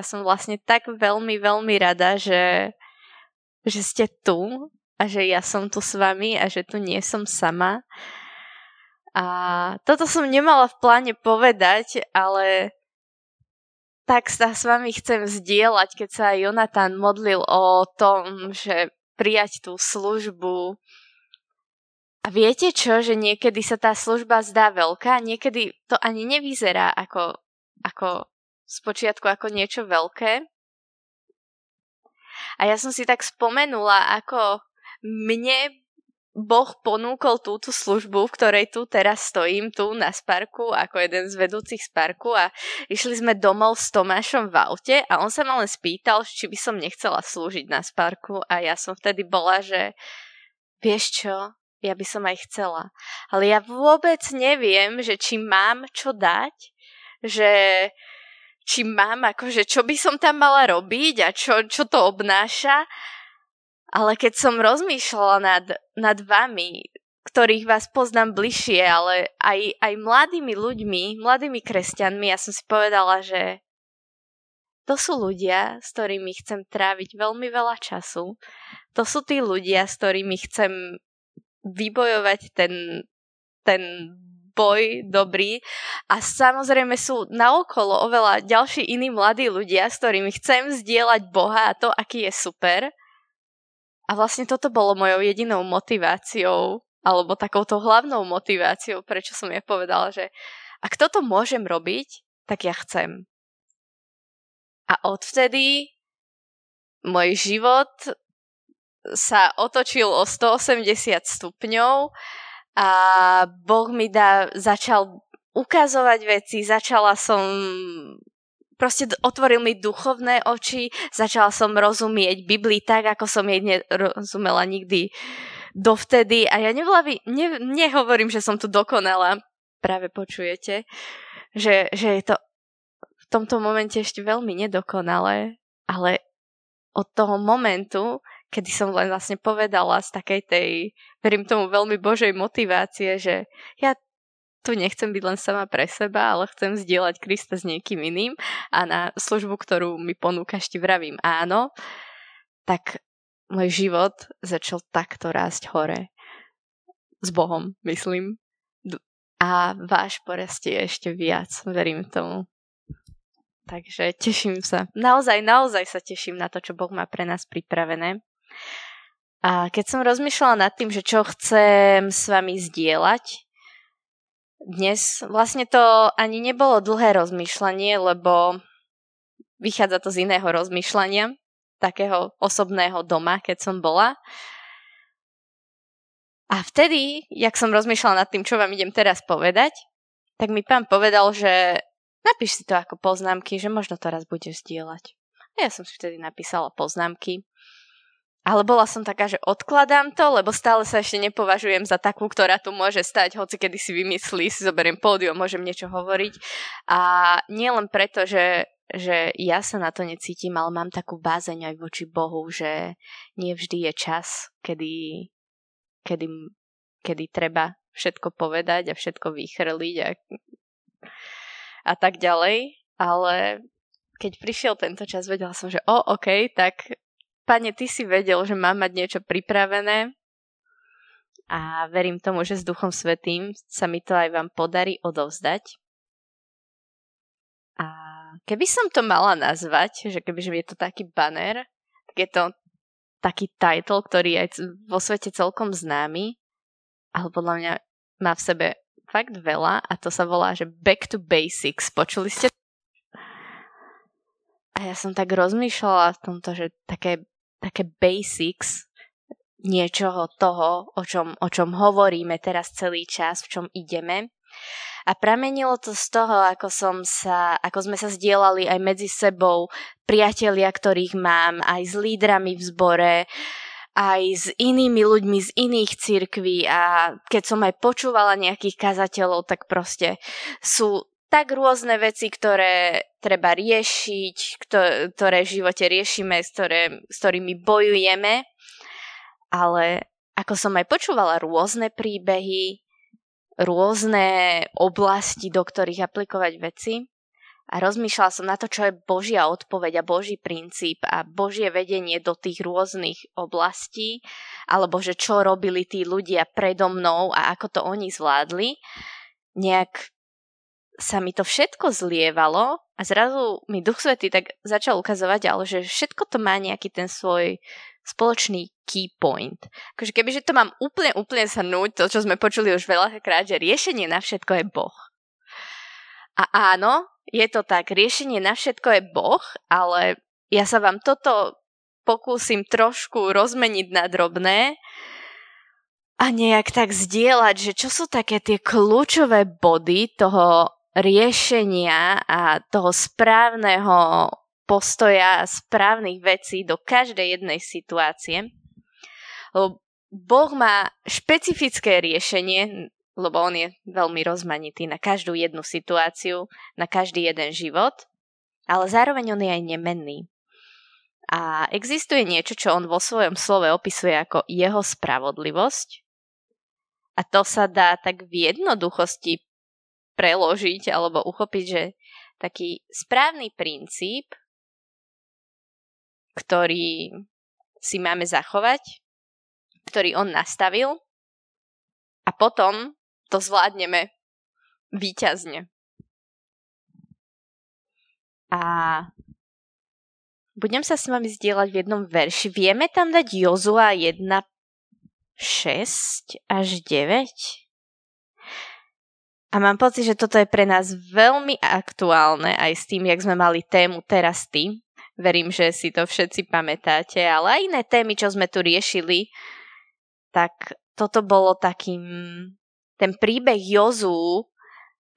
Ja som vlastne tak veľmi, veľmi rada, že, že ste tu a že ja som tu s vami a že tu nie som sama. A toto som nemala v pláne povedať, ale tak sa s vami chcem zdieľať, keď sa Jonathan modlil o tom, že prijať tú službu. A viete čo, že niekedy sa tá služba zdá veľká, niekedy to ani nevyzerá ako, ako spočiatku ako niečo veľké. A ja som si tak spomenula, ako mne Boh ponúkol túto službu, v ktorej tu teraz stojím, tu na Sparku, ako jeden z vedúcich Sparku a išli sme domov s Tomášom v aute a on sa ma len spýtal, či by som nechcela slúžiť na Sparku a ja som vtedy bola, že vieš čo, ja by som aj chcela. Ale ja vôbec neviem, že či mám čo dať, že či mám akože, čo by som tam mala robiť a čo, čo to obnáša. Ale keď som rozmýšľala nad, nad vami, ktorých vás poznám bližšie, ale aj, aj mladými ľuďmi, mladými kresťanmi, ja som si povedala, že to sú ľudia, s ktorými chcem tráviť veľmi veľa času. To sú tí ľudia, s ktorými chcem vybojovať ten, ten boj dobrý a samozrejme sú naokolo oveľa ďalší iní mladí ľudia, s ktorými chcem zdieľať Boha a to, aký je super. A vlastne toto bolo mojou jedinou motiváciou, alebo takouto hlavnou motiváciou, prečo som ja povedala, že ak toto môžem robiť, tak ja chcem. A odvtedy môj život sa otočil o 180 stupňov a Boh mi dá, začal ukazovať veci, začala som proste otvoril mi duchovné oči, začala som rozumieť Biblii tak, ako som jej nerozumela nikdy dovtedy. A ja nevla, ne, nehovorím, že som tu dokonala, práve počujete, že, že je to v tomto momente ešte veľmi nedokonalé, ale od toho momentu, kedy som len vlastne povedala z takej tej, verím tomu veľmi Božej motivácie, že ja tu nechcem byť len sama pre seba, ale chcem zdieľať Krista s niekým iným a na službu, ktorú mi ponúkaš, ti vravím áno, tak môj život začal takto rásť hore. S Bohom, myslím. A váš porastie ešte viac, verím tomu. Takže teším sa. Naozaj, naozaj sa teším na to, čo Boh má pre nás pripravené. A keď som rozmýšľala nad tým, že čo chcem s vami zdieľať, dnes vlastne to ani nebolo dlhé rozmýšľanie, lebo vychádza to z iného rozmýšľania, takého osobného doma, keď som bola. A vtedy, jak som rozmýšľala nad tým, čo vám idem teraz povedať, tak mi pán povedal, že napíš si to ako poznámky, že možno to raz budeš zdieľať. A ja som si vtedy napísala poznámky. Ale bola som taká, že odkladám to, lebo stále sa ešte nepovažujem za takú, ktorá tu môže stať, hoci kedy si vymyslí, si zoberiem pódium, môžem niečo hovoriť. A nie len preto, že, že ja sa na to necítim, ale mám takú bázeň aj voči Bohu, že nie vždy je čas, kedy, kedy, kedy treba všetko povedať a všetko vychrliť a, a tak ďalej. Ale keď prišiel tento čas, vedela som, že o, OK, tak Pane, ty si vedel, že mám mať niečo pripravené a verím tomu, že s Duchom Svetým sa mi to aj vám podarí odovzdať. A keby som to mala nazvať, že keby je to taký banner, tak je to taký title, ktorý je vo svete celkom známy, ale podľa mňa má v sebe fakt veľa a to sa volá, že Back to Basics. Počuli ste? A ja som tak rozmýšľala v tomto, že také také basics niečoho toho, o čom, o čom hovoríme teraz celý čas, v čom ideme. A pramenilo to z toho, ako, som sa, ako sme sa zdieľali aj medzi sebou, priatelia, ktorých mám, aj s lídrami v zbore, aj s inými ľuďmi z iných cirkví a keď som aj počúvala nejakých kazateľov, tak proste sú tak rôzne veci, ktoré treba riešiť, ktoré v živote riešime, s, ktoré, s ktorými bojujeme. Ale ako som aj počúvala rôzne príbehy, rôzne oblasti, do ktorých aplikovať veci. a rozmýšľala som na to, čo je Božia odpoveď a Boží princíp a Božie vedenie do tých rôznych oblastí, alebo že čo robili tí ľudia predo mnou a ako to oni zvládli, nejak sa mi to všetko zlievalo a zrazu mi Duch Svety tak začal ukazovať, ale že všetko to má nejaký ten svoj spoločný key point. Akože kebyže to mám úplne, úplne shrnúť, to, čo sme počuli už veľakrát, že riešenie na všetko je Boh. A áno, je to tak, riešenie na všetko je Boh, ale ja sa vám toto pokúsim trošku rozmeniť na drobné a nejak tak zdieľať, že čo sú také tie kľúčové body toho riešenia a toho správneho postoja a správnych vecí do každej jednej situácie. Boh má špecifické riešenie lebo on je veľmi rozmanitý na každú jednu situáciu, na každý jeden život, ale zároveň on je aj nemenný. A existuje niečo, čo on vo svojom slove opisuje ako jeho spravodlivosť. A to sa dá tak v jednoduchosti preložiť alebo uchopiť, že taký správny princíp, ktorý si máme zachovať, ktorý on nastavil a potom to zvládneme výťazne. A budem sa s vami zdieľať v jednom verši. Vieme tam dať Jozua 1, 6 až 9? A mám pocit, že toto je pre nás veľmi aktuálne aj s tým, jak sme mali tému teraz ty. Verím, že si to všetci pamätáte, ale aj iné témy, čo sme tu riešili, tak toto bolo takým ten príbeh Jozu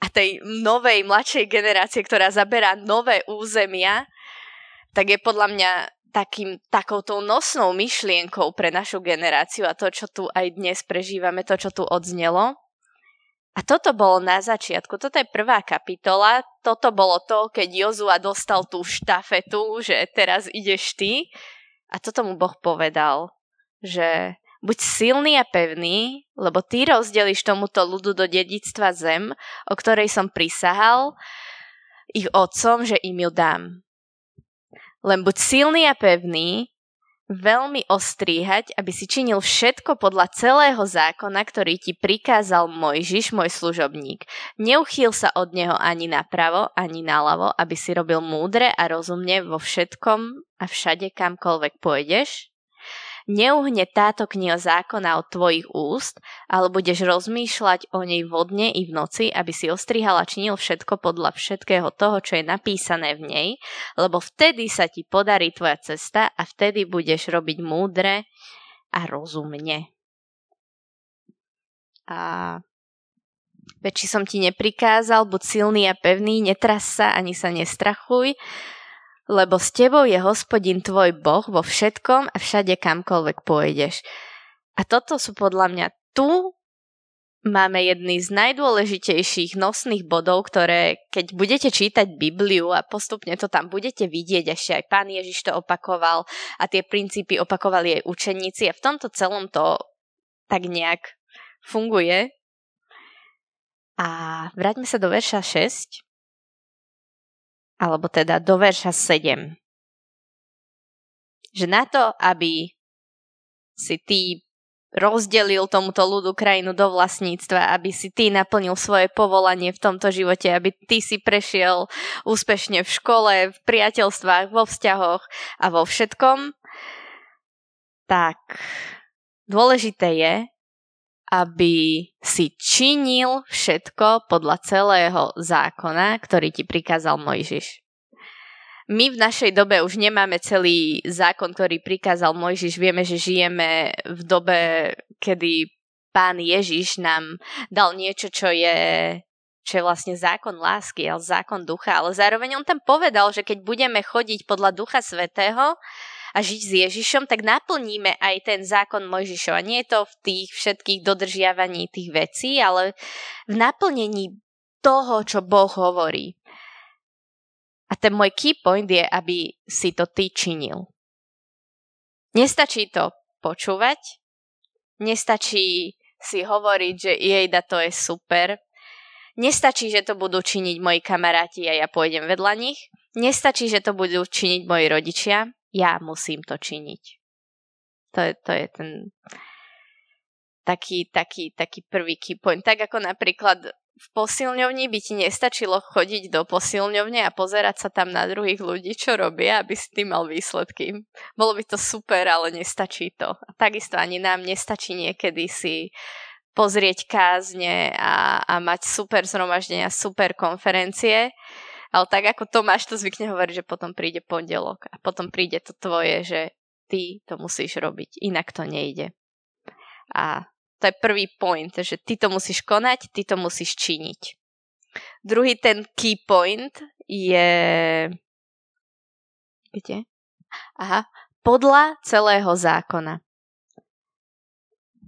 a tej novej, mladšej generácie, ktorá zaberá nové územia, tak je podľa mňa takým, takouto nosnou myšlienkou pre našu generáciu a to, čo tu aj dnes prežívame, to, čo tu odznelo. A toto bolo na začiatku, toto je prvá kapitola, toto bolo to, keď Jozua dostal tú štafetu, že teraz ideš ty. A toto mu Boh povedal, že Buď silný a pevný, lebo ty rozdelíš tomuto ľudu do dedictva zem, o ktorej som prisahal ich otcom, že im ju dám. Len buď silný a pevný, veľmi ostríhať, aby si činil všetko podľa celého zákona, ktorý ti prikázal Mojžiš, môj služobník. Neuchýl sa od neho ani napravo, ani naľavo, aby si robil múdre a rozumne vo všetkom a všade, kamkoľvek pôjdeš neuhne táto kniha zákona od tvojich úst, ale budeš rozmýšľať o nej vodne i v noci, aby si ostrihal a činil všetko podľa všetkého toho, čo je napísané v nej, lebo vtedy sa ti podarí tvoja cesta a vtedy budeš robiť múdre a rozumne. A Veď či som ti neprikázal, buď silný a pevný, netras sa ani sa nestrachuj, lebo s tebou je hospodin tvoj Boh vo všetkom a všade kamkoľvek pôjdeš. A toto sú podľa mňa tu máme jedný z najdôležitejších nosných bodov, ktoré keď budete čítať Bibliu a postupne to tam budete vidieť, ešte aj pán Ježiš to opakoval a tie princípy opakovali aj učeníci a v tomto celom to tak nejak funguje. A vráťme sa do verša 6 alebo teda do verša 7. Že na to, aby si ty rozdelil tomuto ľudu krajinu do vlastníctva, aby si ty naplnil svoje povolanie v tomto živote, aby ty si prešiel úspešne v škole, v priateľstvách, vo vzťahoch a vo všetkom, tak dôležité je, aby si činil všetko podľa celého zákona, ktorý ti prikázal Mojžiš. My v našej dobe už nemáme celý zákon, ktorý prikázal Mojžiš. Vieme, že žijeme v dobe, kedy pán Ježiš nám dal niečo, čo je čo je vlastne zákon lásky, ale zákon ducha, ale zároveň on tam povedal, že keď budeme chodiť podľa ducha svetého, a žiť s Ježišom, tak naplníme aj ten zákon Mojžišova. Nie je to v tých všetkých dodržiavaní tých vecí, ale v naplnení toho, čo Boh hovorí. A ten môj key point je, aby si to ty činil. Nestačí to počúvať, nestačí si hovoriť, že jej da to je super, Nestačí, že to budú činiť moji kamaráti a ja pôjdem vedľa nich. Nestačí, že to budú činiť moji rodičia. Ja musím to činiť. To je, to je ten taký, taký, taký prvý key point. Tak ako napríklad v posilňovni by ti nestačilo chodiť do posilňovne a pozerať sa tam na druhých ľudí, čo robia, aby si tým mal výsledky. Bolo by to super, ale nestačí to. A takisto ani nám nestačí niekedy si pozrieť kázne a, a mať super zhromaždenia, super konferencie. Ale tak ako Tomáš to zvykne hovoriť, že potom príde pondelok a potom príde to tvoje, že ty to musíš robiť, inak to nejde. A to je prvý point, že ty to musíš konať, ty to musíš činiť. Druhý ten key point je... Kde? Aha, podľa celého zákona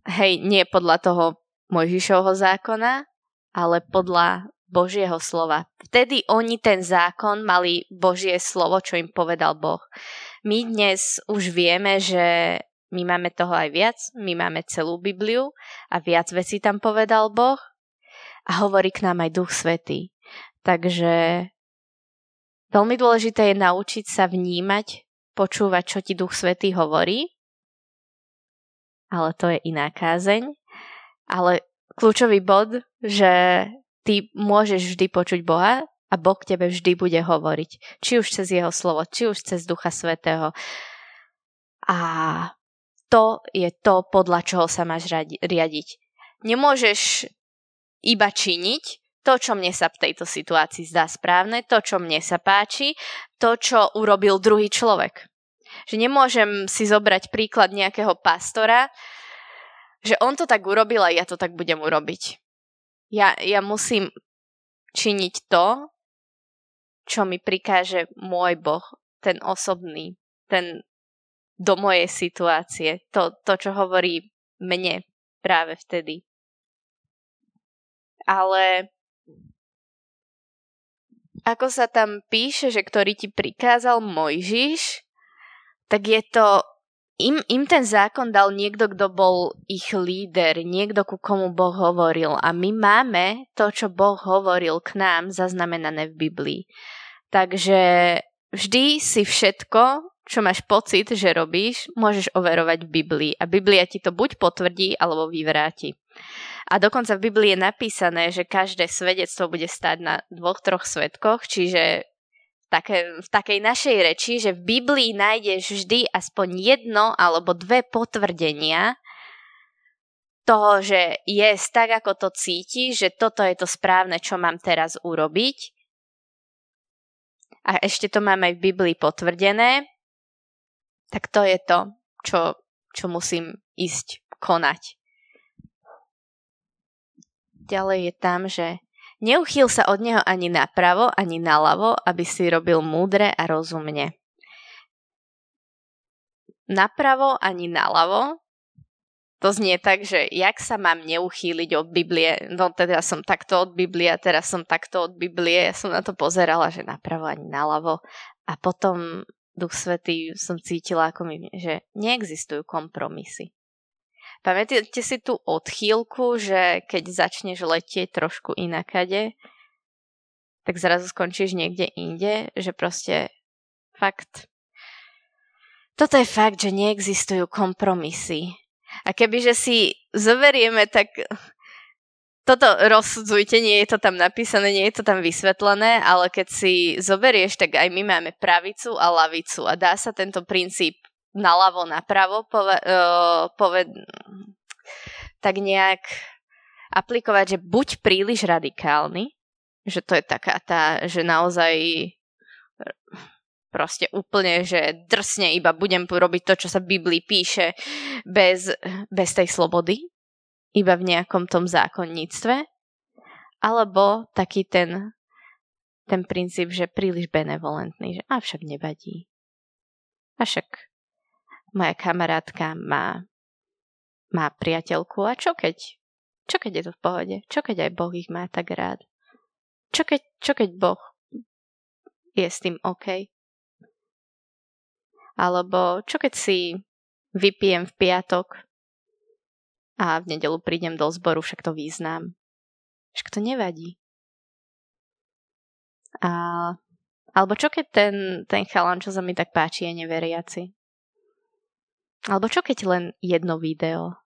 hej, nie podľa toho Mojžišovho zákona, ale podľa Božieho slova. Vtedy oni ten zákon mali Božie slovo, čo im povedal Boh. My dnes už vieme, že my máme toho aj viac, my máme celú Bibliu a viac vecí tam povedal Boh a hovorí k nám aj Duch Svetý. Takže veľmi dôležité je naučiť sa vnímať, počúvať, čo ti Duch Svetý hovorí ale to je iná kázeň. Ale kľúčový bod, že ty môžeš vždy počuť Boha a Boh k tebe vždy bude hovoriť. Či už cez jeho slovo, či už cez Ducha Svetého. A to je to, podľa čoho sa máš riadiť. Nemôžeš iba činiť to, čo mne sa v tejto situácii zdá správne, to, čo mne sa páči, to, čo urobil druhý človek. Že nemôžem si zobrať príklad nejakého pastora, že on to tak urobil a ja to tak budem urobiť. Ja, ja musím činiť to, čo mi prikáže môj Boh, ten osobný, ten do mojej situácie, to, to čo hovorí mne práve vtedy. Ale ako sa tam píše, že ktorý ti prikázal Mojžiš, tak je to im, im ten zákon dal niekto, kto bol ich líder, niekto, ku komu Boh hovoril. A my máme to, čo Boh hovoril k nám, zaznamenané v Biblii. Takže vždy si všetko, čo máš pocit, že robíš, môžeš overovať v Biblii. A Biblia ti to buď potvrdí, alebo vyvráti. A dokonca v Biblii je napísané, že každé svedectvo bude stať na dvoch, troch svetkoch, čiže také, v takej našej reči, že v Biblii nájdeš vždy aspoň jedno alebo dve potvrdenia toho, že je tak, ako to cíti, že toto je to správne, čo mám teraz urobiť. A ešte to mám aj v Biblii potvrdené. Tak to je to, čo, čo musím ísť konať. Ďalej je tam, že Neuchýl sa od neho ani napravo, ani naľavo, aby si robil múdre a rozumne. Napravo ani naľavo to znie tak, že jak sa mám neuchýliť od Biblie, no teda som takto od Biblie teraz som takto od Biblie, ja som na to pozerala, že napravo ani naľavo a potom Duch Svetý som cítila, ako mi, že neexistujú kompromisy. Pamätáte si tú odchýlku, že keď začneš letieť trošku inakade, tak zrazu skončíš niekde inde, že proste fakt... Toto je fakt, že neexistujú kompromisy. A kebyže si zoberieme, tak toto rozsudzujte, nie je to tam napísané, nie je to tam vysvetlené, ale keď si zoberieš, tak aj my máme pravicu a lavicu a dá sa tento princíp naľavo, napravo pove, uh, pove, tak nejak aplikovať, že buď príliš radikálny, že to je taká tá, že naozaj proste úplne, že drsne iba budem robiť to, čo sa v Biblii píše bez, bez tej slobody, iba v nejakom tom zákonníctve, alebo taký ten, ten princíp, že príliš benevolentný, že avšak nevadí. A však moja kamarátka má, má priateľku a čo keď? Čo keď je to v pohode? Čo keď aj Boh ich má tak rád? Čo keď, čo keď Boh je s tým OK? Alebo čo keď si vypijem v piatok a v nedelu prídem do zboru, však to význam. Však to nevadí. A, alebo čo keď ten, ten chalan, čo sa mi tak páči, je neveriaci? Alebo čo keď len jedno video?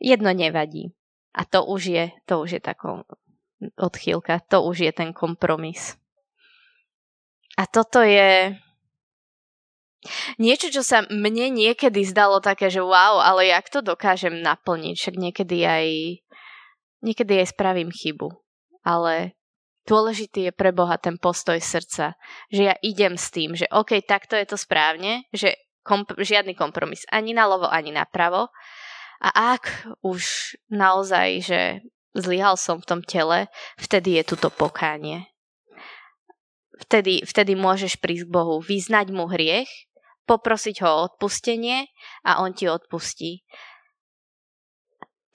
Jedno nevadí. A to už je, to už je taká odchýlka, to už je ten kompromis. A toto je niečo, čo sa mne niekedy zdalo také, že wow, ale jak to dokážem naplniť, však niekedy aj niekedy aj spravím chybu. Ale dôležitý je pre Boha ten postoj srdca, že ja idem s tým, že OK, takto je to správne, že komp- žiadny kompromis, ani na lovo, ani na pravo. A ak už naozaj, že zlyhal som v tom tele, vtedy je tuto pokánie vtedy, vtedy môžeš prísť k Bohu, vyznať mu hriech, poprosiť ho o odpustenie a on ti odpustí.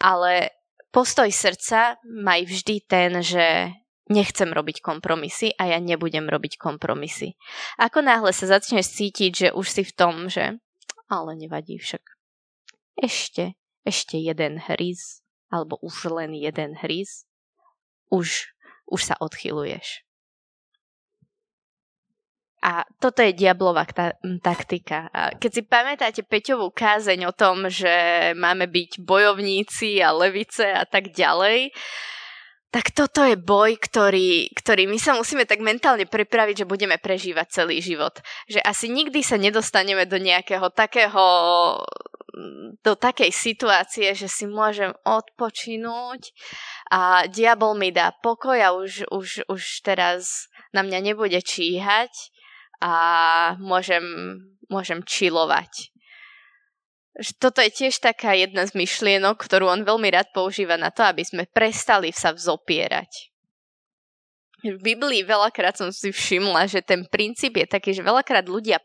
Ale postoj srdca maj vždy ten, že nechcem robiť kompromisy a ja nebudem robiť kompromisy. Ako náhle sa začneš cítiť, že už si v tom, že ale nevadí však. Ešte, ešte jeden hryz, alebo už len jeden hryz, už, už sa odchyluješ. A toto je diablová ta- taktika. A keď si pamätáte Peťovú kázeň o tom, že máme byť bojovníci a levice a tak ďalej, tak toto je boj, ktorý, ktorý my sa musíme tak mentálne pripraviť, že budeme prežívať celý život. Že asi nikdy sa nedostaneme do nejakého takého do takej situácie, že si môžem odpočinúť a diabol mi dá pokoj a už, už, už teraz na mňa nebude číhať a môžem, môžem čilovať. Toto je tiež taká jedna z myšlienok, ktorú on veľmi rád používa na to, aby sme prestali sa vzopierať. V Biblii veľakrát som si všimla, že ten princíp je taký, že veľakrát ľudia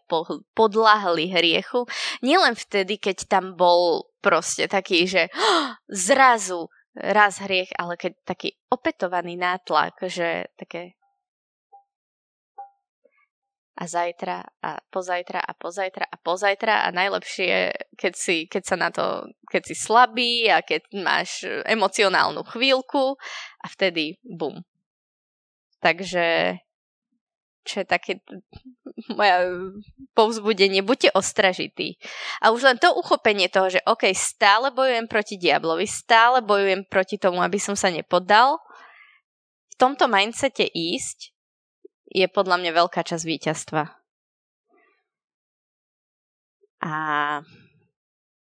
podláhli hriechu, nielen vtedy, keď tam bol proste taký, že oh, zrazu raz hriech, ale keď taký opetovaný nátlak, že také a zajtra a pozajtra a pozajtra a pozajtra a najlepšie, keď, si, keď sa na to, keď si slabý a keď máš emocionálnu chvíľku a vtedy bum. Takže čo je také moja povzbudenie, buďte ostražití. A už len to uchopenie toho, že OK, stále bojujem proti diablovi, stále bojujem proti tomu, aby som sa nepoddal, v tomto mindsete ísť je podľa mňa veľká časť víťazstva. A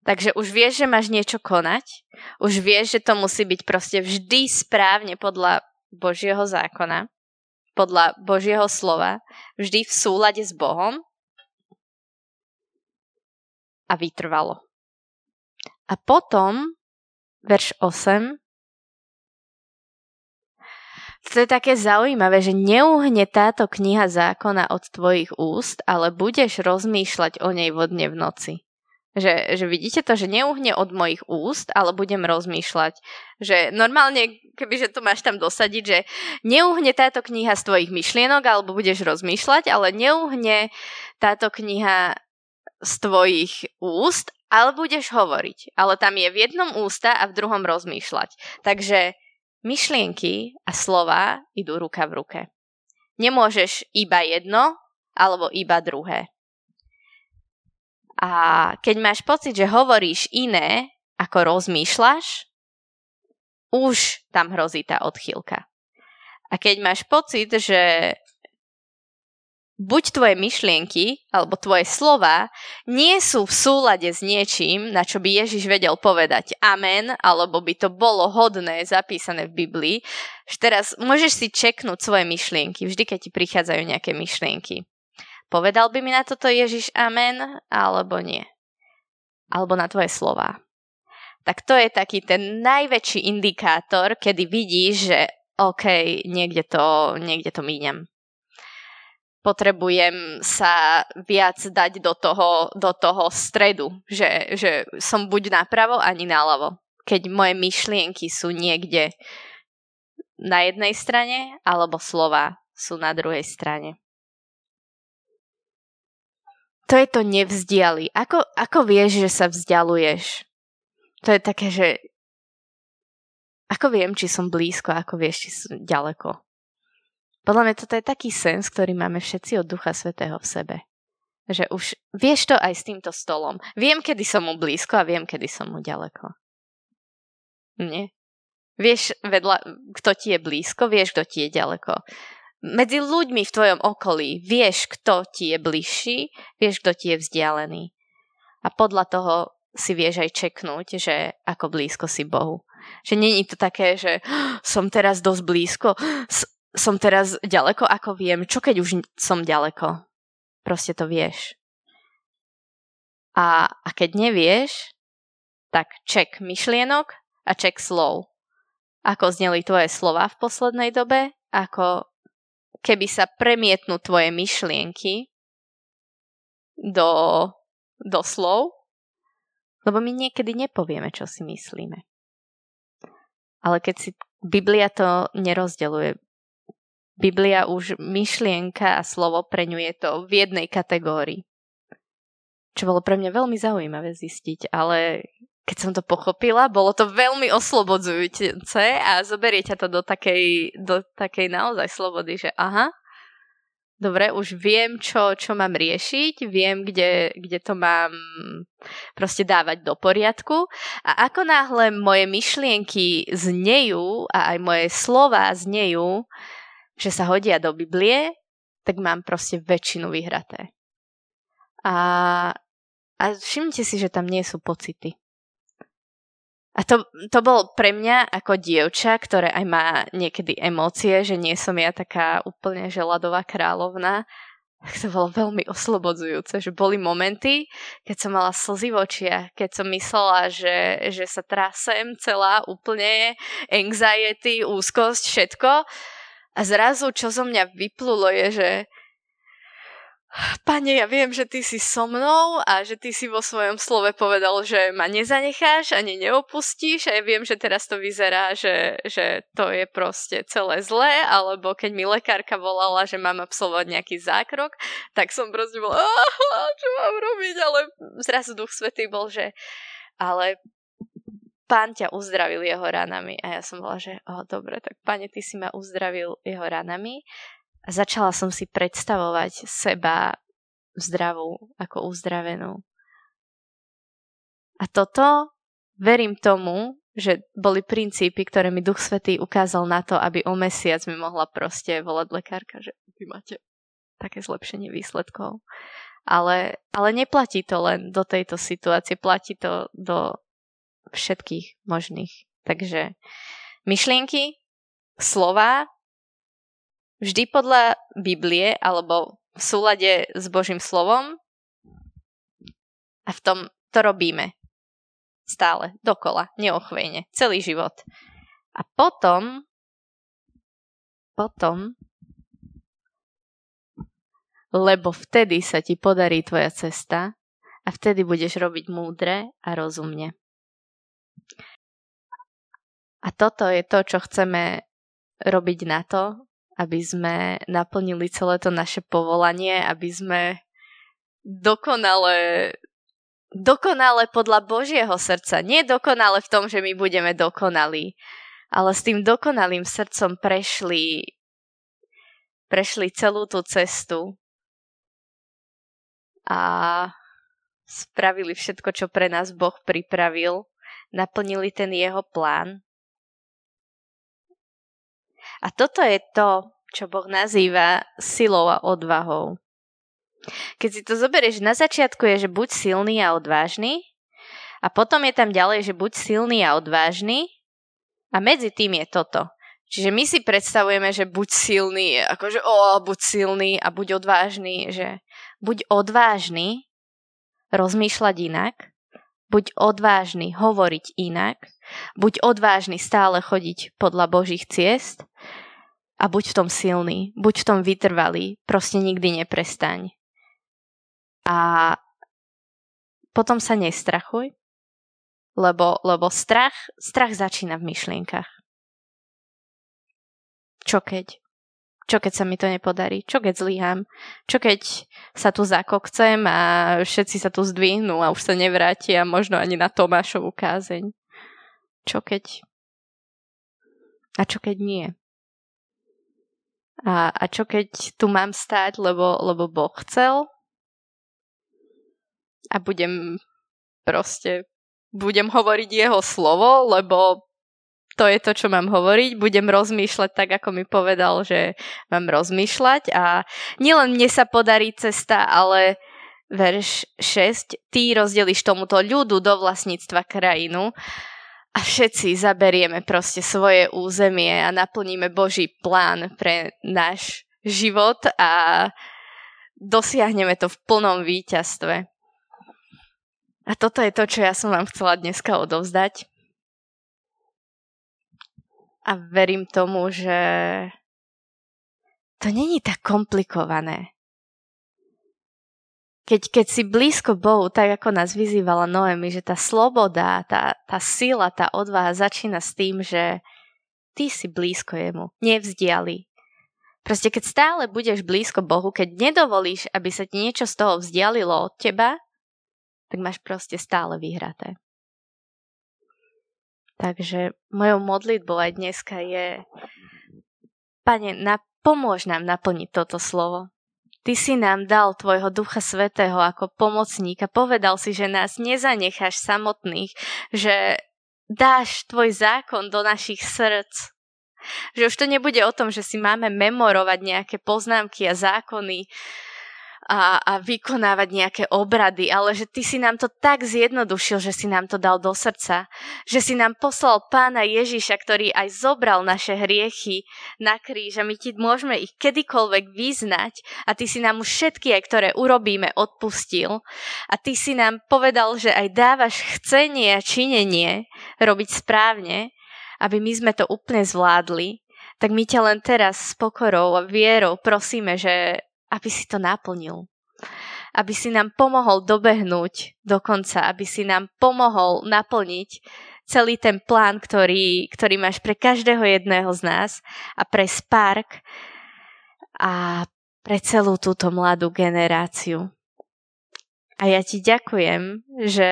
takže už vieš, že máš niečo konať, už vieš, že to musí byť proste vždy správne podľa Božieho zákona, podľa Božieho slova, vždy v súlade s Bohom a vytrvalo. A potom, verš 8, to je také zaujímavé, že neuhne táto kniha zákona od tvojich úst, ale budeš rozmýšľať o nej vodne v noci. Že, že vidíte to, že neuhne od mojich úst, ale budem rozmýšľať. Že normálne, kebyže to máš tam dosadiť, že neuhne táto kniha z tvojich myšlienok, alebo budeš rozmýšľať, ale neuhne táto kniha z tvojich úst, ale budeš hovoriť. Ale tam je v jednom ústa a v druhom rozmýšľať. Takže Myšlienky a slova idú ruka v ruke. Nemôžeš iba jedno alebo iba druhé. A keď máš pocit, že hovoríš iné, ako rozmýšľaš, už tam hrozí tá odchýlka. A keď máš pocit, že buď tvoje myšlienky alebo tvoje slova nie sú v súlade s niečím, na čo by Ježiš vedel povedať amen, alebo by to bolo hodné zapísané v Biblii, teraz môžeš si čeknúť svoje myšlienky, vždy keď ti prichádzajú nejaké myšlienky. Povedal by mi na toto Ježiš amen, alebo nie? Alebo na tvoje slova. Tak to je taký ten najväčší indikátor, kedy vidíš, že OK, niekde to, niekde to míňam potrebujem sa viac dať do toho, do toho stredu, že, že som buď napravo ani naľavo. Keď moje myšlienky sú niekde na jednej strane, alebo slova sú na druhej strane. To je to nevzdiali. Ako, ako vieš, že sa vzdialuješ? To je také, že Ako viem, či som blízko, ako vieš, či som ďaleko. Podľa mňa toto je taký sens, ktorý máme všetci od Ducha Svetého v sebe. Že už vieš to aj s týmto stolom. Viem, kedy som mu blízko a viem, kedy som mu ďaleko. Nie. Vieš vedľa, kto ti je blízko, vieš, kto ti je ďaleko. Medzi ľuďmi v tvojom okolí vieš, kto ti je bližší, vieš, kto ti je vzdialený. A podľa toho si vieš aj čeknúť, že ako blízko si Bohu. Že není to také, že som teraz dosť blízko, som teraz ďaleko, ako viem. Čo keď už som ďaleko? Proste to vieš. A, a keď nevieš, tak ček myšlienok a ček slov. Ako zneli tvoje slova v poslednej dobe, ako keby sa premietnú tvoje myšlienky do, do slov, lebo my niekedy nepovieme, čo si myslíme. Ale keď si Biblia to nerozdeluje. Biblia už myšlienka a slovo preňuje to v jednej kategórii. Čo bolo pre mňa veľmi zaujímavé zistiť, ale keď som to pochopila, bolo to veľmi oslobodzujúce a zoberie ťa to do takej, do takej naozaj slobody, že aha, dobre, už viem, čo, čo mám riešiť, viem, kde, kde to mám proste dávať do poriadku a ako náhle moje myšlienky znejú a aj moje slova znejú, že sa hodia do Biblie, tak mám proste väčšinu vyhraté. A, a všimnite si, že tam nie sú pocity. A to, to bol pre mňa ako dievča, ktoré aj má niekedy emócie, že nie som ja taká úplne želadová kráľovna, tak to bolo veľmi oslobodzujúce, že boli momenty, keď som mala slzy v očiach, keď som myslela, že, že sa trasem celá úplne, anxiety, úzkosť, všetko. A zrazu, čo zo mňa vyplulo, je, že Pane, ja viem, že ty si so mnou a že ty si vo svojom slove povedal, že ma nezanecháš ani neopustíš a ja viem, že teraz to vyzerá, že, že to je proste celé zlé, alebo keď mi lekárka volala, že mám absolvovať nejaký zákrok, tak som proste bola, čo mám robiť, ale zrazu Duch Svetý bol, že ale pán ťa uzdravil jeho ranami. A ja som bola, že oh, dobre, tak pane, ty si ma uzdravil jeho ranami a začala som si predstavovať seba zdravú, ako uzdravenú. A toto, verím tomu, že boli princípy, ktoré mi Duch Svetý ukázal na to, aby o mesiac mi mohla proste volať lekárka, že vy máte také zlepšenie výsledkov. Ale, ale neplatí to len do tejto situácie, platí to do všetkých možných. Takže myšlienky, slova, vždy podľa Biblie alebo v súlade s Božím slovom a v tom to robíme. Stále, dokola, neochvejne, celý život. A potom, potom, lebo vtedy sa ti podarí tvoja cesta a vtedy budeš robiť múdre a rozumne. A toto je to, čo chceme robiť na to, aby sme naplnili celé to naše povolanie, aby sme dokonale dokonale podľa Božieho srdca. Nie dokonale v tom, že my budeme dokonalí, ale s tým dokonalým srdcom prešli prešli celú tú cestu a spravili všetko, čo pre nás Boh pripravil, naplnili ten jeho plán a toto je to, čo Boh nazýva silou a odvahou. Keď si to zoberieš, na začiatku je, že buď silný a odvážny a potom je tam ďalej, že buď silný a odvážny a medzi tým je toto. Čiže my si predstavujeme, že buď silný, akože o, buď silný a buď odvážny, že buď odvážny rozmýšľať inak, buď odvážny hovoriť inak, buď odvážny stále chodiť podľa Božích ciest a buď v tom silný, buď v tom vytrvalý, proste nikdy neprestaň. A potom sa nestrachuj, lebo, lebo strach, strach začína v myšlienkach. Čo keď? Čo keď sa mi to nepodarí? Čo keď zlyhám? Čo keď sa tu zakokcem a všetci sa tu zdvihnú a už sa nevrátia možno ani na Tomášovú kázeň? Čo keď A čo keď nie? A, a čo keď tu mám stáť, lebo, lebo Boh chcel? A budem proste, budem hovoriť jeho slovo, lebo to je to, čo mám hovoriť. Budem rozmýšľať tak, ako mi povedal, že mám rozmýšľať. A nielen mne sa podarí cesta, ale verš 6, ty rozdeliš tomuto ľudu do vlastníctva krajinu a všetci zaberieme proste svoje územie a naplníme Boží plán pre náš život a dosiahneme to v plnom víťazstve. A toto je to, čo ja som vám chcela dneska odovzdať. A verím tomu, že to není tak komplikované keď, keď si blízko Bohu, tak ako nás vyzývala Noemi, že tá sloboda, tá, tá sila, tá odvaha začína s tým, že ty si blízko jemu, nevzdiali. Proste keď stále budeš blízko Bohu, keď nedovolíš, aby sa ti niečo z toho vzdialilo od teba, tak máš proste stále vyhraté. Takže mojou modlitbou aj dneska je Pane, na, pomôž nám naplniť toto slovo. Ty si nám dal tvojho Ducha Svetého ako pomocník a povedal si, že nás nezanecháš samotných, že dáš tvoj zákon do našich srdc. Že už to nebude o tom, že si máme memorovať nejaké poznámky a zákony, a, a vykonávať nejaké obrady, ale že ty si nám to tak zjednodušil, že si nám to dal do srdca, že si nám poslal pána Ježiša, ktorý aj zobral naše hriechy na kríž a my ti môžeme ich kedykoľvek vyznať a ty si nám už všetky, aj ktoré urobíme, odpustil. A ty si nám povedal, že aj dávaš chcenie a činenie robiť správne, aby my sme to úplne zvládli, tak my ťa len teraz s pokorou a vierou prosíme, že aby si to naplnil. Aby si nám pomohol dobehnúť do konca, aby si nám pomohol naplniť celý ten plán, ktorý, ktorý máš pre každého jedného z nás a pre Spark a pre celú túto mladú generáciu. A ja ti ďakujem, že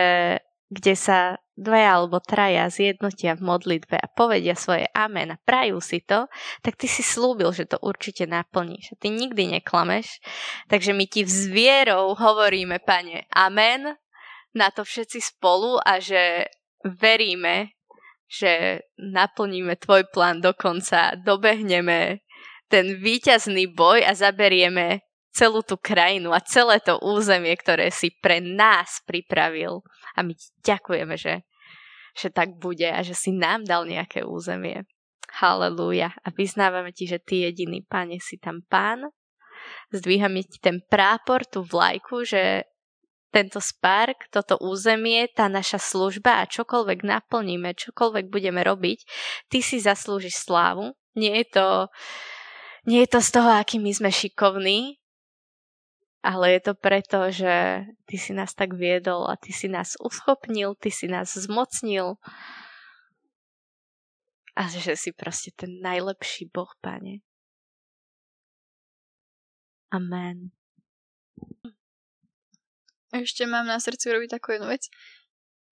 kde sa dvaja alebo traja zjednotia v modlitbe a povedia svoje amen a prajú si to, tak ty si slúbil, že to určite naplníš. A ty nikdy neklameš. Takže my ti vzvierou hovoríme, pane, amen na to všetci spolu a že veríme, že naplníme tvoj plán do konca, dobehneme ten víťazný boj a zaberieme celú tú krajinu a celé to územie, ktoré si pre nás pripravil. A my ďakujeme, že že tak bude a že si nám dal nejaké územie. Halelúja. A vyznávame ti, že ty jediný, pane, si tam pán. Zdvíhame ti ten prápor, tú vlajku, že tento spark, toto územie, tá naša služba a čokoľvek naplníme, čokoľvek budeme robiť, ty si zaslúžiš slávu. Nie je to, nie je to z toho, aký my sme šikovní, ale je to preto, že ty si nás tak viedol a ty si nás uschopnil, ty si nás zmocnil a že si proste ten najlepší Boh, Pane. Amen. Ešte mám na srdci robiť takú jednu vec.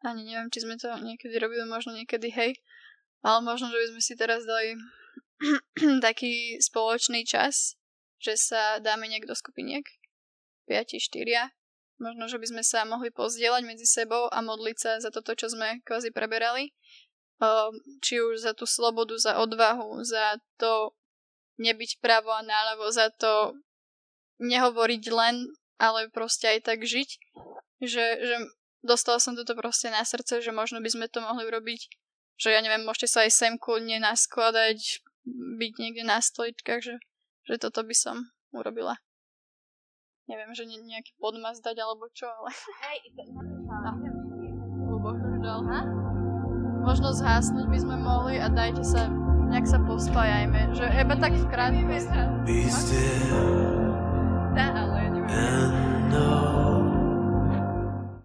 Ani neviem, či sme to niekedy robili, možno niekedy, hej. Ale možno, že by sme si teraz dali taký spoločný čas, že sa dáme do skupiniek 5, 4. Možno, že by sme sa mohli pozdieľať medzi sebou a modliť sa za toto, čo sme kvázi preberali. Či už za tú slobodu, za odvahu, za to nebyť pravo a náľavo, za to nehovoriť len, ale proste aj tak žiť. Že, že dostala som toto proste na srdce, že možno by sme to mohli urobiť, že ja neviem, môžete sa aj sem kľudne naskladať, byť niekde na stoličkách, že, že toto by som urobila neviem, že ne, nejaký podmas dať alebo čo, ale... Hej, Možno zhásnuť by sme mohli a dajte sa, nejak sa pospájajme, že iba tak v krátke. Be still Dá, ale ja neviem.